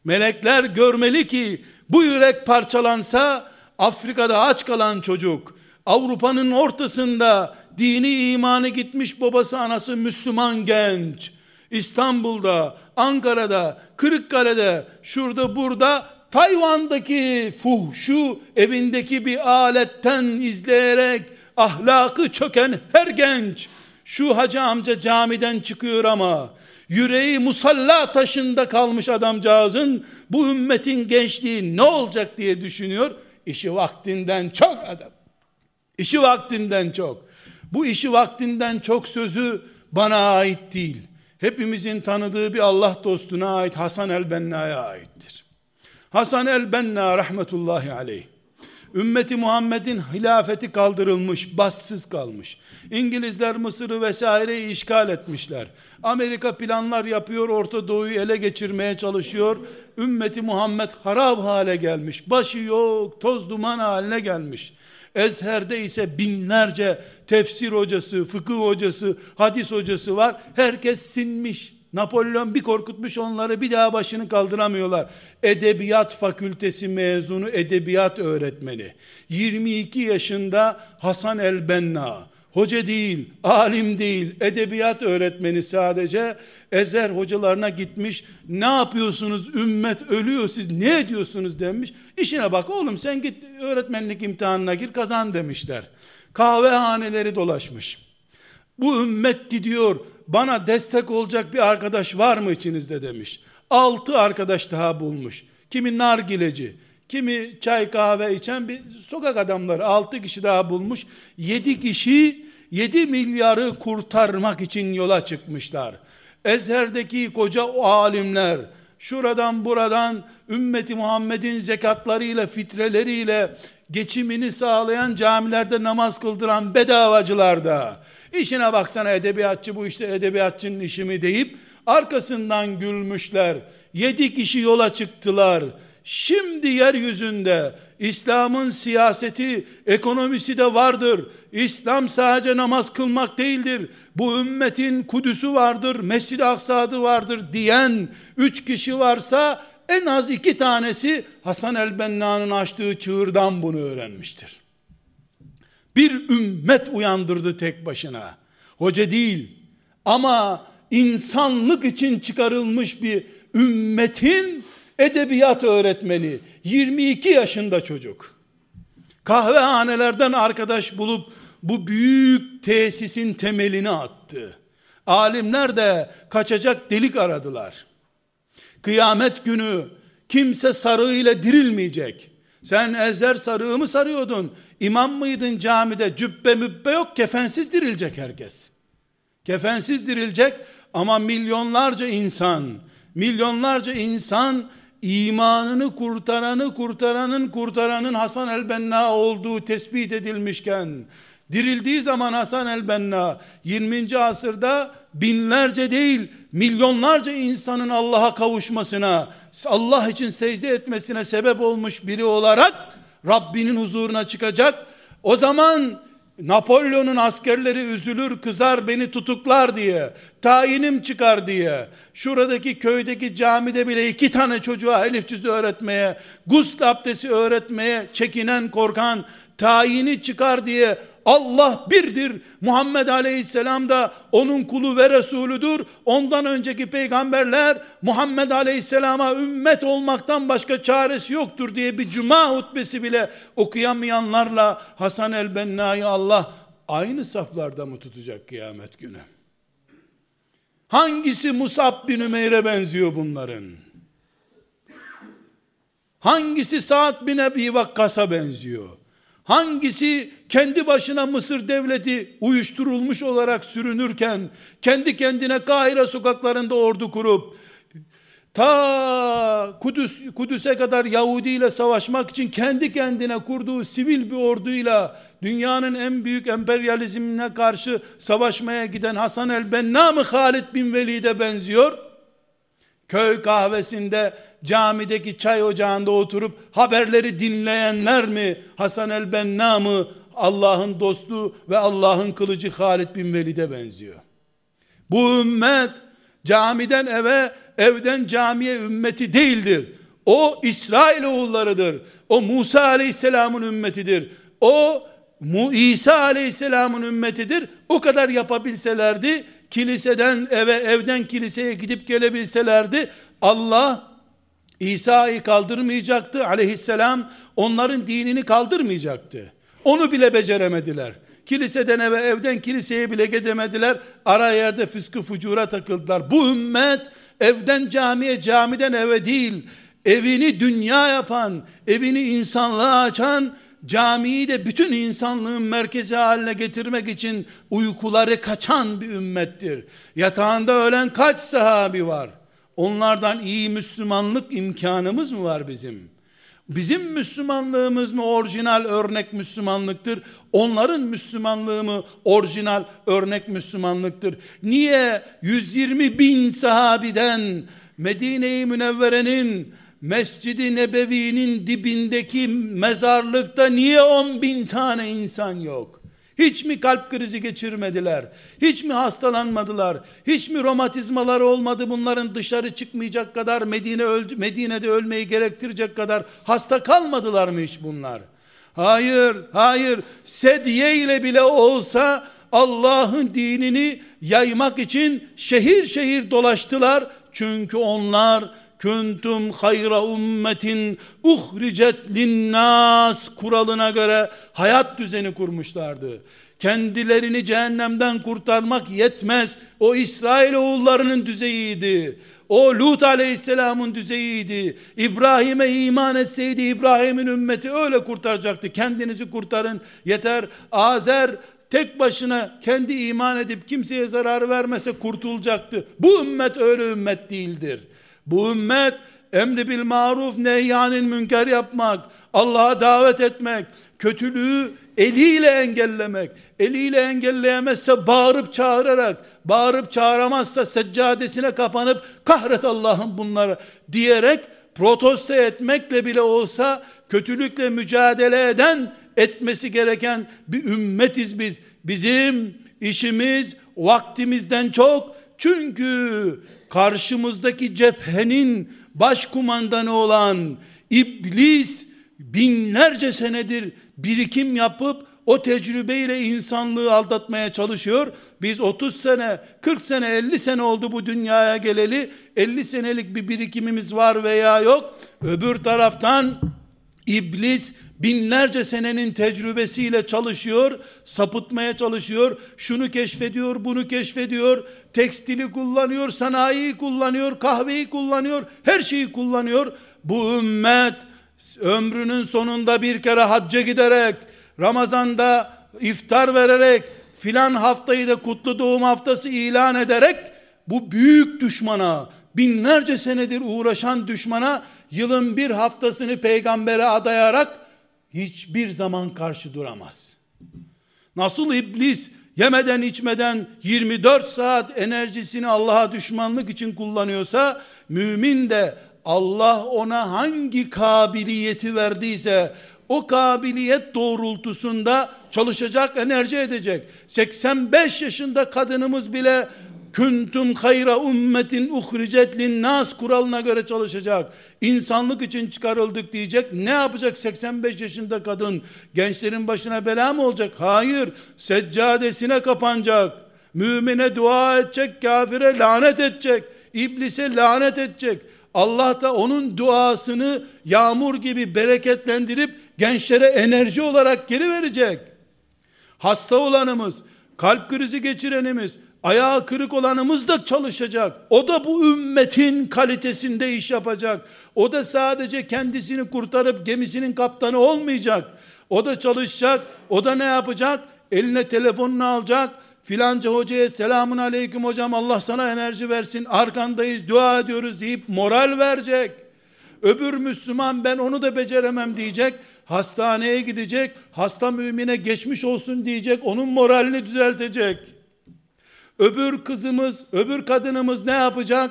Melekler görmeli ki bu yürek parçalansa Afrika'da aç kalan çocuk, Avrupa'nın ortasında dini imanı gitmiş babası anası Müslüman genç, İstanbul'da, Ankara'da, Kırıkkale'de, şurada burada Tayvan'daki fuhşu evindeki bir aletten izleyerek ahlakı çöken her genç. Şu hacı amca camiden çıkıyor ama yüreği musalla taşında kalmış adamcağızın bu ümmetin gençliği ne olacak diye düşünüyor. İşi vaktinden çok adam. İşi vaktinden çok. Bu işi vaktinden çok sözü bana ait değil. Hepimizin tanıdığı bir Allah dostuna ait Hasan el-Benna'ya aittir. Hasan el-Benna rahmetullahi aleyh Ümmeti Muhammed'in hilafeti kaldırılmış, bassız kalmış. İngilizler Mısır'ı vesaireyi işgal etmişler. Amerika planlar yapıyor, Orta Doğu'yu ele geçirmeye çalışıyor. Ümmeti Muhammed harap hale gelmiş. Başı yok, toz duman haline gelmiş. Ezher'de ise binlerce tefsir hocası, fıkıh hocası, hadis hocası var. Herkes sinmiş. Napolyon bir korkutmuş onları bir daha başını kaldıramıyorlar. Edebiyat fakültesi mezunu edebiyat öğretmeni. 22 yaşında Hasan el-Benna. Hoca değil, alim değil, edebiyat öğretmeni sadece. Ezer hocalarına gitmiş. Ne yapıyorsunuz? Ümmet ölüyor siz ne ediyorsunuz demiş. İşine bak oğlum sen git öğretmenlik imtihanına gir kazan demişler. Kahvehaneleri dolaşmış. Bu ümmet gidiyor bana destek olacak bir arkadaş var mı içinizde demiş. Altı arkadaş daha bulmuş. Kimi nargileci, kimi çay kahve içen bir sokak adamları altı kişi daha bulmuş. Yedi kişi yedi milyarı kurtarmak için yola çıkmışlar. Ezher'deki koca alimler, şuradan buradan ümmeti Muhammed'in zekatlarıyla, fitreleriyle geçimini sağlayan camilerde namaz kıldıran bedavacılar da, İşine baksana edebiyatçı bu işte edebiyatçının işi mi deyip Arkasından gülmüşler. Yedi kişi yola çıktılar. Şimdi yeryüzünde İslam'ın siyaseti, ekonomisi de vardır. İslam sadece namaz kılmak değildir. Bu ümmetin Kudüs'ü vardır, Mescid-i Aksa'dı vardır diyen üç kişi varsa en az iki tanesi Hasan el-Benna'nın açtığı çığırdan bunu öğrenmiştir. Bir ümmet uyandırdı tek başına. Hoca değil ama insanlık için çıkarılmış bir ümmetin edebiyat öğretmeni 22 yaşında çocuk. Kahvehanelerden arkadaş bulup bu büyük tesisin temelini attı. Alimler de kaçacak delik aradılar. Kıyamet günü kimse sarığıyla dirilmeyecek. Sen ezer sarığı mı sarıyordun? İmam mıydın camide? Cübbe mübbe yok. Kefensiz dirilecek herkes. Kefensiz dirilecek ama milyonlarca insan, milyonlarca insan imanını kurtaranı kurtaranın kurtaranın Hasan el-Benna olduğu tespit edilmişken dirildiği zaman Hasan el-Benna 20. asırda binlerce değil milyonlarca insanın Allah'a kavuşmasına Allah için secde etmesine sebep olmuş biri olarak Rabbinin huzuruna çıkacak. O zaman Napolyon'un askerleri üzülür kızar beni tutuklar diye tayinim çıkar diye. Şuradaki köydeki camide bile iki tane çocuğa elif cüzü öğretmeye gusl abdesti öğretmeye çekinen korkan tayini çıkar diye Allah birdir. Muhammed Aleyhisselam da onun kulu ve Resulüdür. Ondan önceki peygamberler Muhammed Aleyhisselam'a ümmet olmaktan başka çaresi yoktur diye bir cuma hutbesi bile okuyamayanlarla Hasan el-Benna'yı Allah aynı saflarda mı tutacak kıyamet günü? Hangisi Musab bin Ümeyr'e benziyor bunların? Hangisi Sa'd bin Ebi Vakkas'a benziyor? Hangisi kendi başına Mısır devleti uyuşturulmuş olarak sürünürken kendi kendine Kahire sokaklarında ordu kurup ta Kudüs Kudüs'e kadar Yahudi ile savaşmak için kendi kendine kurduğu sivil bir orduyla dünyanın en büyük emperyalizmine karşı savaşmaya giden Hasan el-Benna mı Halid bin Velid'e benziyor? Köy kahvesinde camideki çay ocağında oturup haberleri dinleyenler mi Hasan el-Benna mı Allah'ın dostu ve Allah'ın kılıcı Halid bin Velid'e benziyor. Bu ümmet camiden eve, evden camiye ümmeti değildir. O İsrail oğullarıdır. O Musa aleyhisselamın ümmetidir. O İsa aleyhisselamın ümmetidir. O kadar yapabilselerdi, kiliseden eve, evden kiliseye gidip gelebilselerdi, Allah İsa'yı kaldırmayacaktı aleyhisselam, onların dinini kaldırmayacaktı. Onu bile beceremediler. Kiliseden eve, evden kiliseye bile gidemediler. Ara yerde fıskı fucura takıldılar. Bu ümmet evden camiye, camiden eve değil, evini dünya yapan, evini insanlığa açan, camiyi de bütün insanlığın merkezi haline getirmek için uykuları kaçan bir ümmettir. Yatağında ölen kaç sahabi var? Onlardan iyi Müslümanlık imkanımız mı var bizim? Bizim Müslümanlığımız mı orijinal örnek Müslümanlıktır? Onların Müslümanlığı mı orijinal örnek Müslümanlıktır? Niye 120 bin sahabiden Medine-i Münevvere'nin Mescid-i Nebevi'nin dibindeki mezarlıkta niye 10 bin tane insan yok? Hiç mi kalp krizi geçirmediler? Hiç mi hastalanmadılar? Hiç mi romatizmalar olmadı bunların dışarı çıkmayacak kadar Medine öldü, Medine'de ölmeyi gerektirecek kadar hasta kalmadılar mı hiç bunlar? Hayır, hayır. Sedye ile bile olsa Allah'ın dinini yaymak için şehir şehir dolaştılar. Çünkü onlar kuntum hayra ummetin uhricet linnas kuralına göre hayat düzeni kurmuşlardı. Kendilerini cehennemden kurtarmak yetmez. O İsrail oğullarının düzeyiydi. O Lut aleyhisselamın düzeyiydi. İbrahim'e iman etseydi İbrahim'in ümmeti öyle kurtaracaktı. Kendinizi kurtarın yeter. Azer tek başına kendi iman edip kimseye zarar vermese kurtulacaktı. Bu ümmet öyle ümmet değildir. Bu ümmet emri bil maruf nehyanil münker yapmak, Allah'a davet etmek, kötülüğü eliyle engellemek, eliyle engelleyemezse bağırıp çağırarak, bağırıp çağıramazsa seccadesine kapanıp kahret Allah'ım bunları diyerek protesto etmekle bile olsa kötülükle mücadele eden etmesi gereken bir ümmetiz biz. Bizim işimiz vaktimizden çok çünkü karşımızdaki cephenin başkumandanı olan iblis binlerce senedir birikim yapıp o tecrübeyle insanlığı aldatmaya çalışıyor. Biz 30 sene, 40 sene, 50 sene oldu bu dünyaya geleli. 50 senelik bir birikimimiz var veya yok. Öbür taraftan iblis binlerce senenin tecrübesiyle çalışıyor, sapıtmaya çalışıyor, şunu keşfediyor, bunu keşfediyor, tekstili kullanıyor, sanayiyi kullanıyor, kahveyi kullanıyor, her şeyi kullanıyor. Bu ümmet ömrünün sonunda bir kere hacca giderek, Ramazan'da iftar vererek, filan haftayı da kutlu doğum haftası ilan ederek, bu büyük düşmana, binlerce senedir uğraşan düşmana, yılın bir haftasını peygambere adayarak, hiçbir zaman karşı duramaz. Nasıl iblis yemeden içmeden 24 saat enerjisini Allah'a düşmanlık için kullanıyorsa mümin de Allah ona hangi kabiliyeti verdiyse o kabiliyet doğrultusunda çalışacak, enerji edecek. 85 yaşında kadınımız bile Kuntum hayra ummetin uhricet linnas kuralına göre çalışacak. İnsanlık için çıkarıldık diyecek. Ne yapacak 85 yaşında kadın? Gençlerin başına bela mı olacak? Hayır. Seccadesine kapanacak. Mümine dua edecek, kafire lanet edecek. İblise lanet edecek. Allah da onun duasını yağmur gibi bereketlendirip gençlere enerji olarak geri verecek. Hasta olanımız, kalp krizi geçirenimiz, ayağı kırık olanımız da çalışacak. O da bu ümmetin kalitesinde iş yapacak. O da sadece kendisini kurtarıp gemisinin kaptanı olmayacak. O da çalışacak. O da ne yapacak? Eline telefonunu alacak. Filanca hocaya selamun aleyküm hocam Allah sana enerji versin. Arkandayız dua ediyoruz deyip moral verecek. Öbür Müslüman ben onu da beceremem diyecek. Hastaneye gidecek. Hasta mümine geçmiş olsun diyecek. Onun moralini düzeltecek. Öbür kızımız, öbür kadınımız ne yapacak?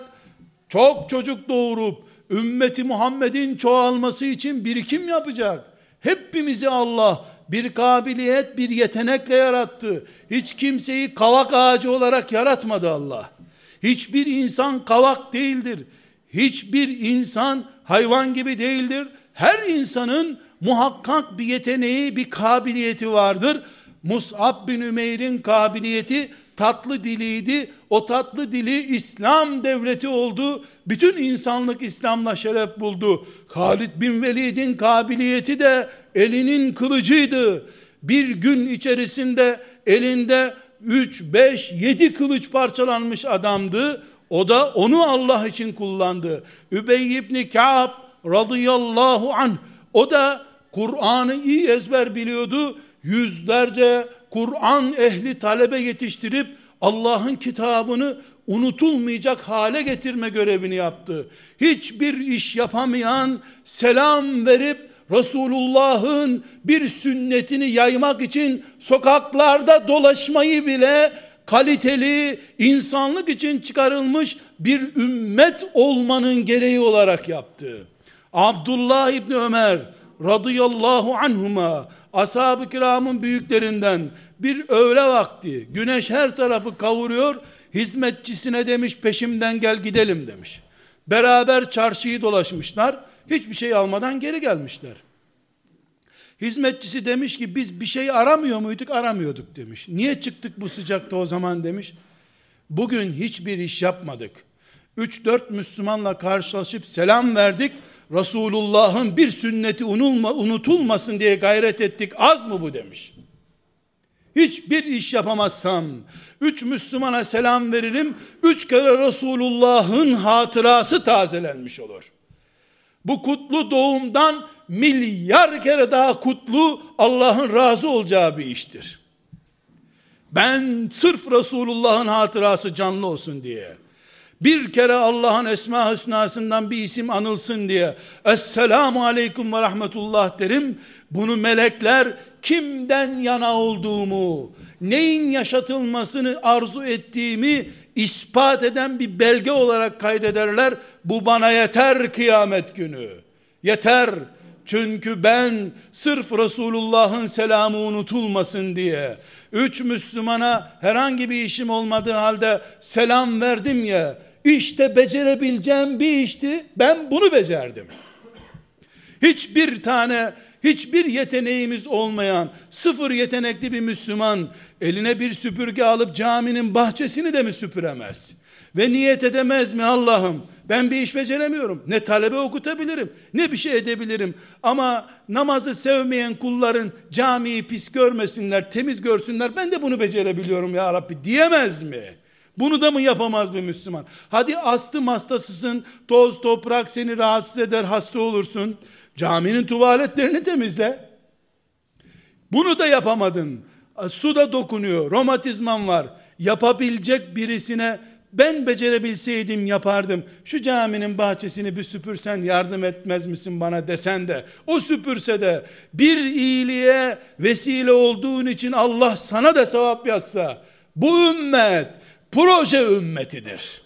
Çok çocuk doğurup ümmeti Muhammed'in çoğalması için birikim yapacak. Hepimizi Allah bir kabiliyet, bir yetenekle yarattı. Hiç kimseyi kavak ağacı olarak yaratmadı Allah. Hiçbir insan kavak değildir. Hiçbir insan hayvan gibi değildir. Her insanın muhakkak bir yeteneği, bir kabiliyeti vardır. Mus'ab bin Ümeyr'in kabiliyeti tatlı diliydi. O tatlı dili İslam devleti oldu. Bütün insanlık İslam'la şeref buldu. Halid bin Velid'in kabiliyeti de elinin kılıcıydı. Bir gün içerisinde elinde 3, 5, 7 kılıç parçalanmış adamdı. O da onu Allah için kullandı. Übey ibn Ka'b radıyallahu anh o da Kur'an'ı iyi ezber biliyordu. Yüzlerce Kur'an ehli talebe yetiştirip Allah'ın kitabını unutulmayacak hale getirme görevini yaptı. Hiçbir iş yapamayan selam verip Resulullah'ın bir sünnetini yaymak için sokaklarda dolaşmayı bile kaliteli insanlık için çıkarılmış bir ümmet olmanın gereği olarak yaptı. Abdullah İbni Ömer radıyallahu anhuma. Ashab-ı kiramın büyüklerinden bir öğle vakti güneş her tarafı kavuruyor hizmetçisine demiş peşimden gel gidelim demiş. Beraber çarşıyı dolaşmışlar hiçbir şey almadan geri gelmişler. Hizmetçisi demiş ki biz bir şey aramıyor muyduk? Aramıyorduk demiş. Niye çıktık bu sıcakta o zaman? demiş. Bugün hiçbir iş yapmadık. 3-4 Müslümanla karşılaşıp selam verdik Resulullah'ın bir sünneti unulma, unutulmasın diye gayret ettik az mı bu demiş. Hiçbir iş yapamazsam, üç Müslümana selam veririm, üç kere Resulullah'ın hatırası tazelenmiş olur. Bu kutlu doğumdan milyar kere daha kutlu Allah'ın razı olacağı bir iştir. Ben sırf Resulullah'ın hatırası canlı olsun diye bir kere Allah'ın esma hüsnasından bir isim anılsın diye Esselamu Aleyküm ve Rahmetullah derim. Bunu melekler kimden yana olduğumu, neyin yaşatılmasını arzu ettiğimi ispat eden bir belge olarak kaydederler. Bu bana yeter kıyamet günü. Yeter. Çünkü ben sırf Resulullah'ın selamı unutulmasın diye üç Müslümana herhangi bir işim olmadığı halde selam verdim ya işte becerebileceğim bir işti ben bunu becerdim. Hiçbir tane hiçbir yeteneğimiz olmayan sıfır yetenekli bir Müslüman eline bir süpürge alıp caminin bahçesini de mi süpüremez? Ve niyet edemez mi Allah'ım? Ben bir iş beceremiyorum. Ne talebe okutabilirim, ne bir şey edebilirim. Ama namazı sevmeyen kulların camiyi pis görmesinler, temiz görsünler. Ben de bunu becerebiliyorum ya Rabbi diyemez mi? Bunu da mı yapamaz bir Müslüman? Hadi astım hastasısın, toz toprak seni rahatsız eder, hasta olursun. Caminin tuvaletlerini temizle. Bunu da yapamadın. Su da dokunuyor, romatizman var. Yapabilecek birisine ben becerebilseydim yapardım. Şu caminin bahçesini bir süpürsen yardım etmez misin bana desen de o süpürse de bir iyiliğe vesile olduğun için Allah sana da sevap yazsa bu ümmet proje ümmetidir.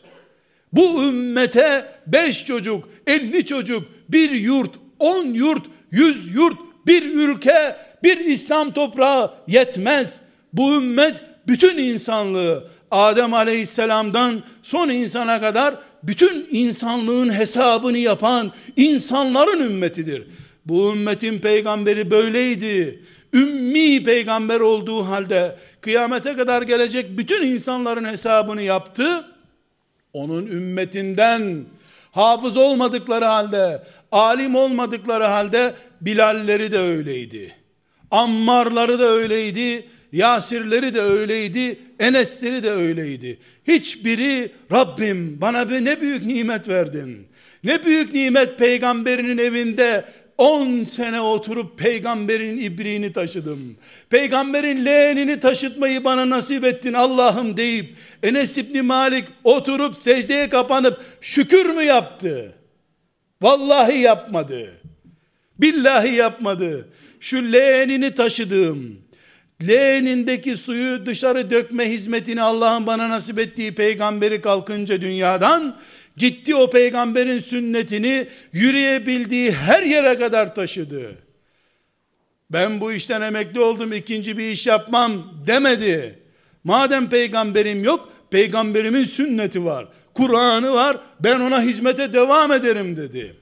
Bu ümmete beş çocuk, elli çocuk, bir yurt, on yurt, yüz yurt, bir ülke, bir İslam toprağı yetmez. Bu ümmet bütün insanlığı Adem aleyhisselamdan son insana kadar bütün insanlığın hesabını yapan insanların ümmetidir. Bu ümmetin peygamberi böyleydi. Ümmi peygamber olduğu halde kıyamete kadar gelecek bütün insanların hesabını yaptı. Onun ümmetinden hafız olmadıkları halde, alim olmadıkları halde Bilalleri de öyleydi. Ammarları da öyleydi. Yasirleri de öyleydi, Enesleri de öyleydi. Hiçbiri Rabbim bana ne büyük nimet verdin. Ne büyük nimet peygamberinin evinde 10 sene oturup peygamberin ibriğini taşıdım. Peygamberin leğenini taşıtmayı bana nasip ettin Allah'ım deyip Enes İbni Malik oturup secdeye kapanıp şükür mü yaptı? Vallahi yapmadı. Billahi yapmadı. Şu leğenini taşıdığım, leğenindeki suyu dışarı dökme hizmetini Allah'ın bana nasip ettiği peygamberi kalkınca dünyadan gitti o peygamberin sünnetini yürüyebildiği her yere kadar taşıdı. Ben bu işten emekli oldum ikinci bir iş yapmam demedi. Madem peygamberim yok peygamberimin sünneti var. Kur'an'ı var ben ona hizmete devam ederim dedi.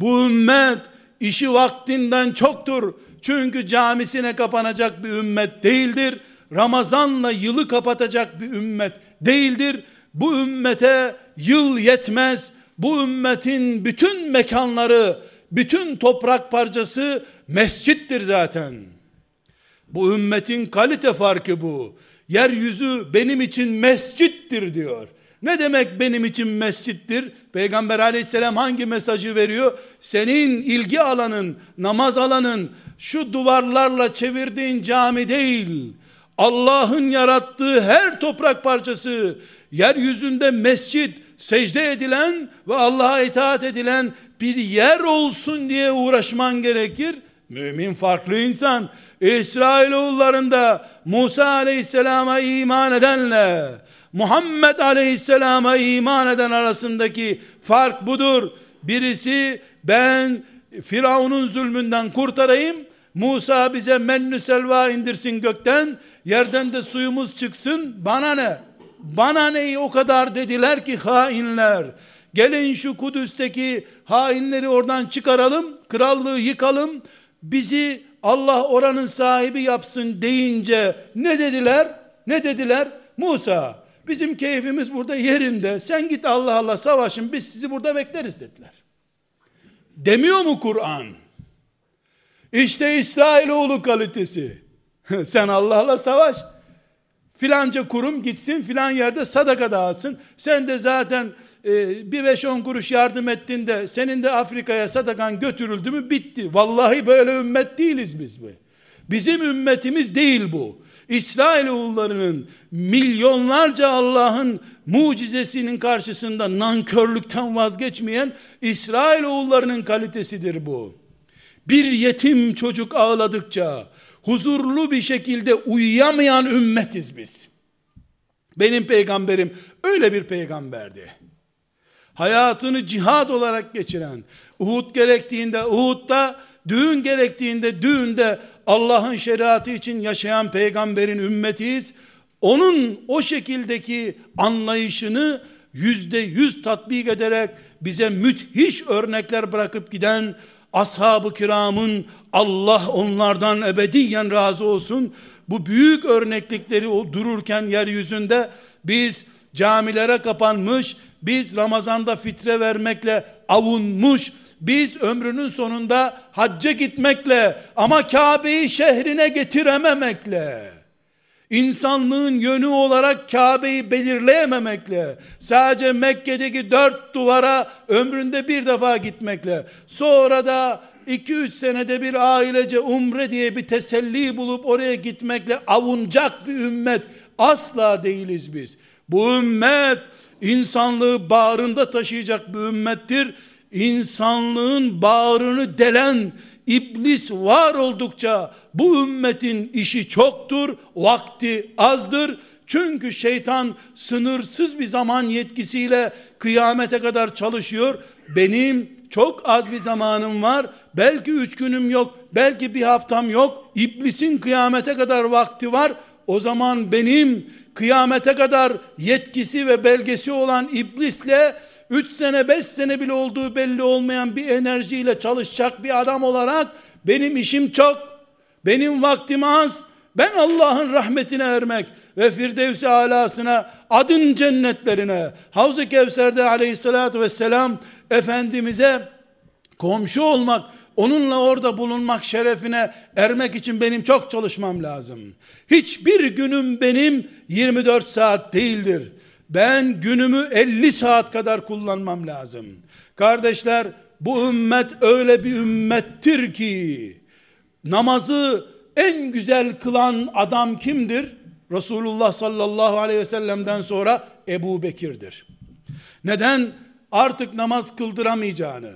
Bu ümmet işi vaktinden çoktur çünkü camisine kapanacak bir ümmet değildir. Ramazanla yılı kapatacak bir ümmet değildir. Bu ümmete yıl yetmez. Bu ümmetin bütün mekanları, bütün toprak parçası mescittir zaten. Bu ümmetin kalite farkı bu. Yeryüzü benim için mescittir diyor. Ne demek benim için mescittir? Peygamber aleyhisselam hangi mesajı veriyor? Senin ilgi alanın, namaz alanın, şu duvarlarla çevirdiğin cami değil. Allah'ın yarattığı her toprak parçası, yeryüzünde mescit, secde edilen ve Allah'a itaat edilen bir yer olsun diye uğraşman gerekir. Mümin farklı insan. İsrailoğullarında Musa aleyhisselama iman edenle Muhammed aleyhisselama iman eden arasındaki fark budur. Birisi ben Firavun'un zulmünden kurtarayım. Musa bize mennü selva indirsin gökten. Yerden de suyumuz çıksın. Bana ne? Bana neyi o kadar dediler ki hainler. Gelin şu Kudüs'teki hainleri oradan çıkaralım. Krallığı yıkalım. Bizi Allah oranın sahibi yapsın deyince ne dediler? Ne dediler? Musa bizim keyfimiz burada yerinde. Sen git Allah Allah savaşın biz sizi burada bekleriz dediler. Demiyor mu Kur'an? İşte İsrailoğlu kalitesi. Sen Allah'la savaş. Filanca kurum gitsin filan yerde sadaka dağıtsın. Sen de zaten e, bir beş on kuruş yardım ettin de senin de Afrika'ya sadakan götürüldü mü bitti. Vallahi böyle ümmet değiliz biz bu. Bizim ümmetimiz değil bu. İsrailoğullarının milyonlarca Allah'ın mucizesinin karşısında nankörlükten vazgeçmeyen İsrail oğullarının kalitesidir bu. Bir yetim çocuk ağladıkça huzurlu bir şekilde uyuyamayan ümmetiz biz. Benim peygamberim öyle bir peygamberdi. Hayatını cihad olarak geçiren, Uhud gerektiğinde Uhud'da, düğün gerektiğinde düğünde Allah'ın şeriatı için yaşayan peygamberin ümmetiyiz. Onun o şekildeki anlayışını yüzde yüz tatbik ederek bize müthiş örnekler bırakıp giden ashab-ı kiramın Allah onlardan ebediyen razı olsun. Bu büyük örneklikleri o dururken yeryüzünde biz camilere kapanmış, biz Ramazan'da fitre vermekle avunmuş, biz ömrünün sonunda hacca gitmekle ama Kabe'yi şehrine getirememekle, insanlığın yönü olarak Kabe'yi belirleyememekle, sadece Mekke'deki dört duvara ömründe bir defa gitmekle, sonra da 2-3 senede bir ailece umre diye bir teselli bulup oraya gitmekle avunacak bir ümmet asla değiliz biz. Bu ümmet insanlığı bağrında taşıyacak bir ümmettir. İnsanlığın bağrını delen iblis var oldukça bu ümmetin işi çoktur, vakti azdır. Çünkü şeytan sınırsız bir zaman yetkisiyle kıyamete kadar çalışıyor. Benim çok az bir zamanım var. Belki üç günüm yok. Belki bir haftam yok. İblisin kıyamete kadar vakti var. O zaman benim kıyamete kadar yetkisi ve belgesi olan iblisle 3 sene 5 sene bile olduğu belli olmayan bir enerjiyle çalışacak bir adam olarak benim işim çok. Benim vaktim az. Ben Allah'ın rahmetine ermek ve Firdevs-i alasına, adın cennetlerine, Havz-ı Kevser'de aleyhissalatü vesselam Efendimiz'e komşu olmak, onunla orada bulunmak şerefine ermek için benim çok çalışmam lazım. Hiçbir günüm benim 24 saat değildir. Ben günümü 50 saat kadar kullanmam lazım. Kardeşler bu ümmet öyle bir ümmettir ki namazı en güzel kılan adam kimdir? Resulullah sallallahu aleyhi ve sellem'den sonra Ebu Bekir'dir. Neden? Artık namaz kıldıramayacağını,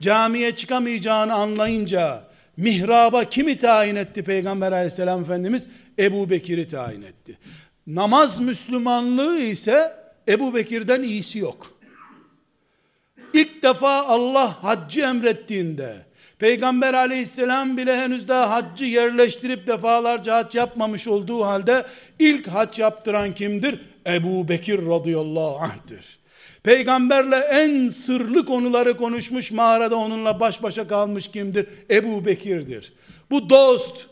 camiye çıkamayacağını anlayınca mihraba kimi tayin etti Peygamber aleyhisselam Efendimiz? Ebu Bekir'i tayin etti. Namaz Müslümanlığı ise Ebu Bekir'den iyisi yok. İlk defa Allah haccı emrettiğinde, Peygamber aleyhisselam bile henüz daha haccı yerleştirip defalarca hac yapmamış olduğu halde ilk hac yaptıran kimdir? Ebu Bekir radıyallahu anh'tir. Peygamberle en sırlı konuları konuşmuş mağarada onunla baş başa kalmış kimdir? Ebu Bekir'dir. Bu dost,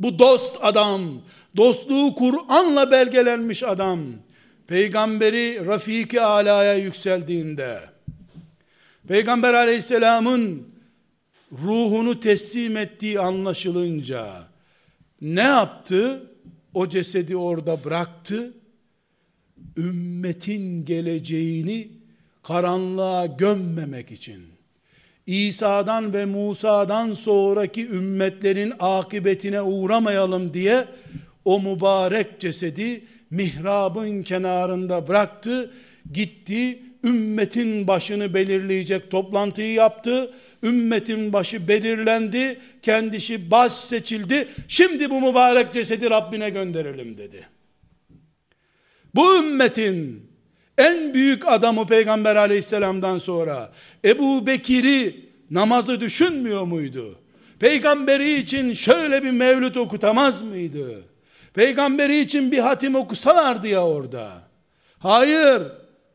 bu dost adam, dostluğu Kur'an'la belgelenmiş adam, peygamberi Rafiki Ala'ya yükseldiğinde, Peygamber aleyhisselamın ruhunu teslim ettiği anlaşılınca, ne yaptı? O cesedi orada bıraktı, ümmetin geleceğini karanlığa gömmemek için, İsa'dan ve Musa'dan sonraki ümmetlerin akıbetine uğramayalım diye o mübarek cesedi mihrabın kenarında bıraktı, gitti, ümmetin başını belirleyecek toplantıyı yaptı, ümmetin başı belirlendi, kendisi baş seçildi, şimdi bu mübarek cesedi Rabbine gönderelim dedi. Bu ümmetin en büyük adamı Peygamber aleyhisselamdan sonra Ebu Bekir'i namazı düşünmüyor muydu? Peygamberi için şöyle bir mevlüt okutamaz mıydı? Peygamberi için bir hatim okusalardı ya orada. Hayır.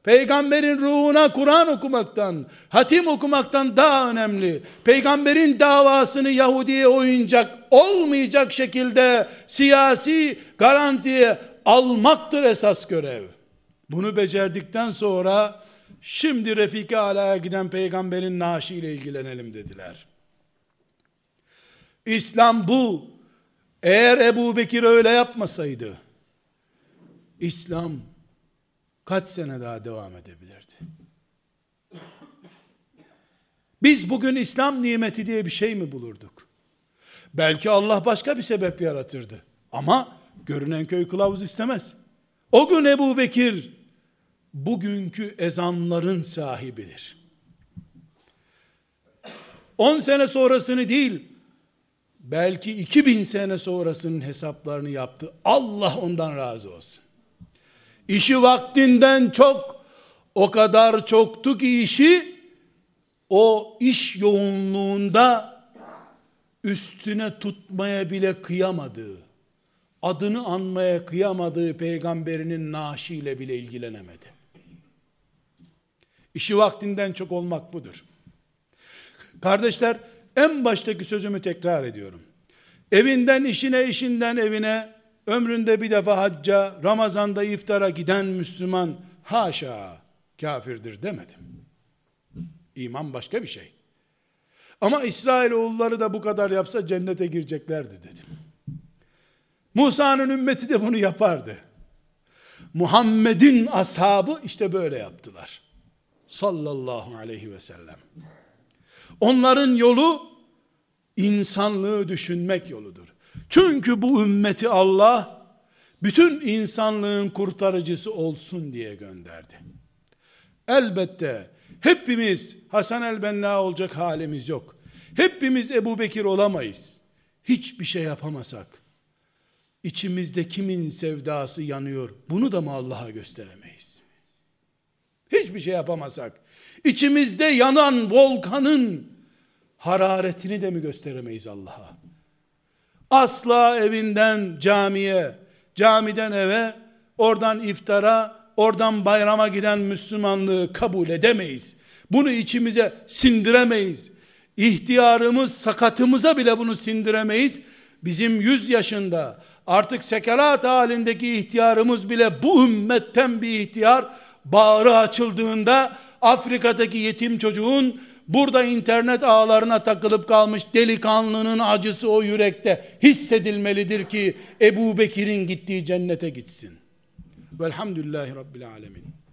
Peygamberin ruhuna Kur'an okumaktan, hatim okumaktan daha önemli. Peygamberin davasını Yahudi'ye oyuncak olmayacak şekilde siyasi garantiye almaktır esas görev. Bunu becerdikten sonra şimdi Refika Ala'ya giden peygamberin naaşı ile ilgilenelim dediler. İslam bu. Eğer Ebu Bekir öyle yapmasaydı, İslam kaç sene daha devam edebilirdi? Biz bugün İslam nimeti diye bir şey mi bulurduk? Belki Allah başka bir sebep yaratırdı. Ama görünen köy kılavuz istemez. O gün Ebu Bekir bugünkü ezanların sahibidir. 10 sene sonrasını değil, belki 2000 sene sonrasının hesaplarını yaptı. Allah ondan razı olsun. İşi vaktinden çok, o kadar çoktu ki işi, o iş yoğunluğunda üstüne tutmaya bile kıyamadığı, adını anmaya kıyamadığı peygamberinin naaşiyle bile ilgilenemedi. İşi vaktinden çok olmak budur. Kardeşler, en baştaki sözümü tekrar ediyorum. Evinden işine, işinden evine, ömründe bir defa hacca, Ramazan'da iftara giden Müslüman, haşa, kafirdir demedim. İman başka bir şey. Ama İsrailoğulları da bu kadar yapsa cennete gireceklerdi dedim. Musa'nın ümmeti de bunu yapardı. Muhammed'in ashabı işte böyle yaptılar. Sallallahu aleyhi ve sellem. Onların yolu insanlığı düşünmek yoludur. Çünkü bu ümmeti Allah bütün insanlığın kurtarıcısı olsun diye gönderdi. Elbette hepimiz Hasan el-Benna olacak halimiz yok. Hepimiz Ebu Bekir olamayız. Hiçbir şey yapamasak, içimizde kimin sevdası yanıyor, bunu da mı Allah'a gösteremeyiz? Hiçbir şey yapamasak, içimizde yanan volkanın hararetini de mi gösteremeyiz Allah'a? Asla evinden camiye, camiden eve, oradan iftara, oradan bayrama giden Müslümanlığı kabul edemeyiz. Bunu içimize sindiremeyiz. İhtiyarımız, sakatımıza bile bunu sindiremeyiz. Bizim yüz yaşında artık sekerat halindeki ihtiyarımız bile bu ümmetten bir ihtiyar bağrı açıldığında Afrika'daki yetim çocuğun burada internet ağlarına takılıp kalmış delikanlının acısı o yürekte hissedilmelidir ki Ebu Bekir'in gittiği cennete gitsin. Velhamdülillahi Rabbil Alemin.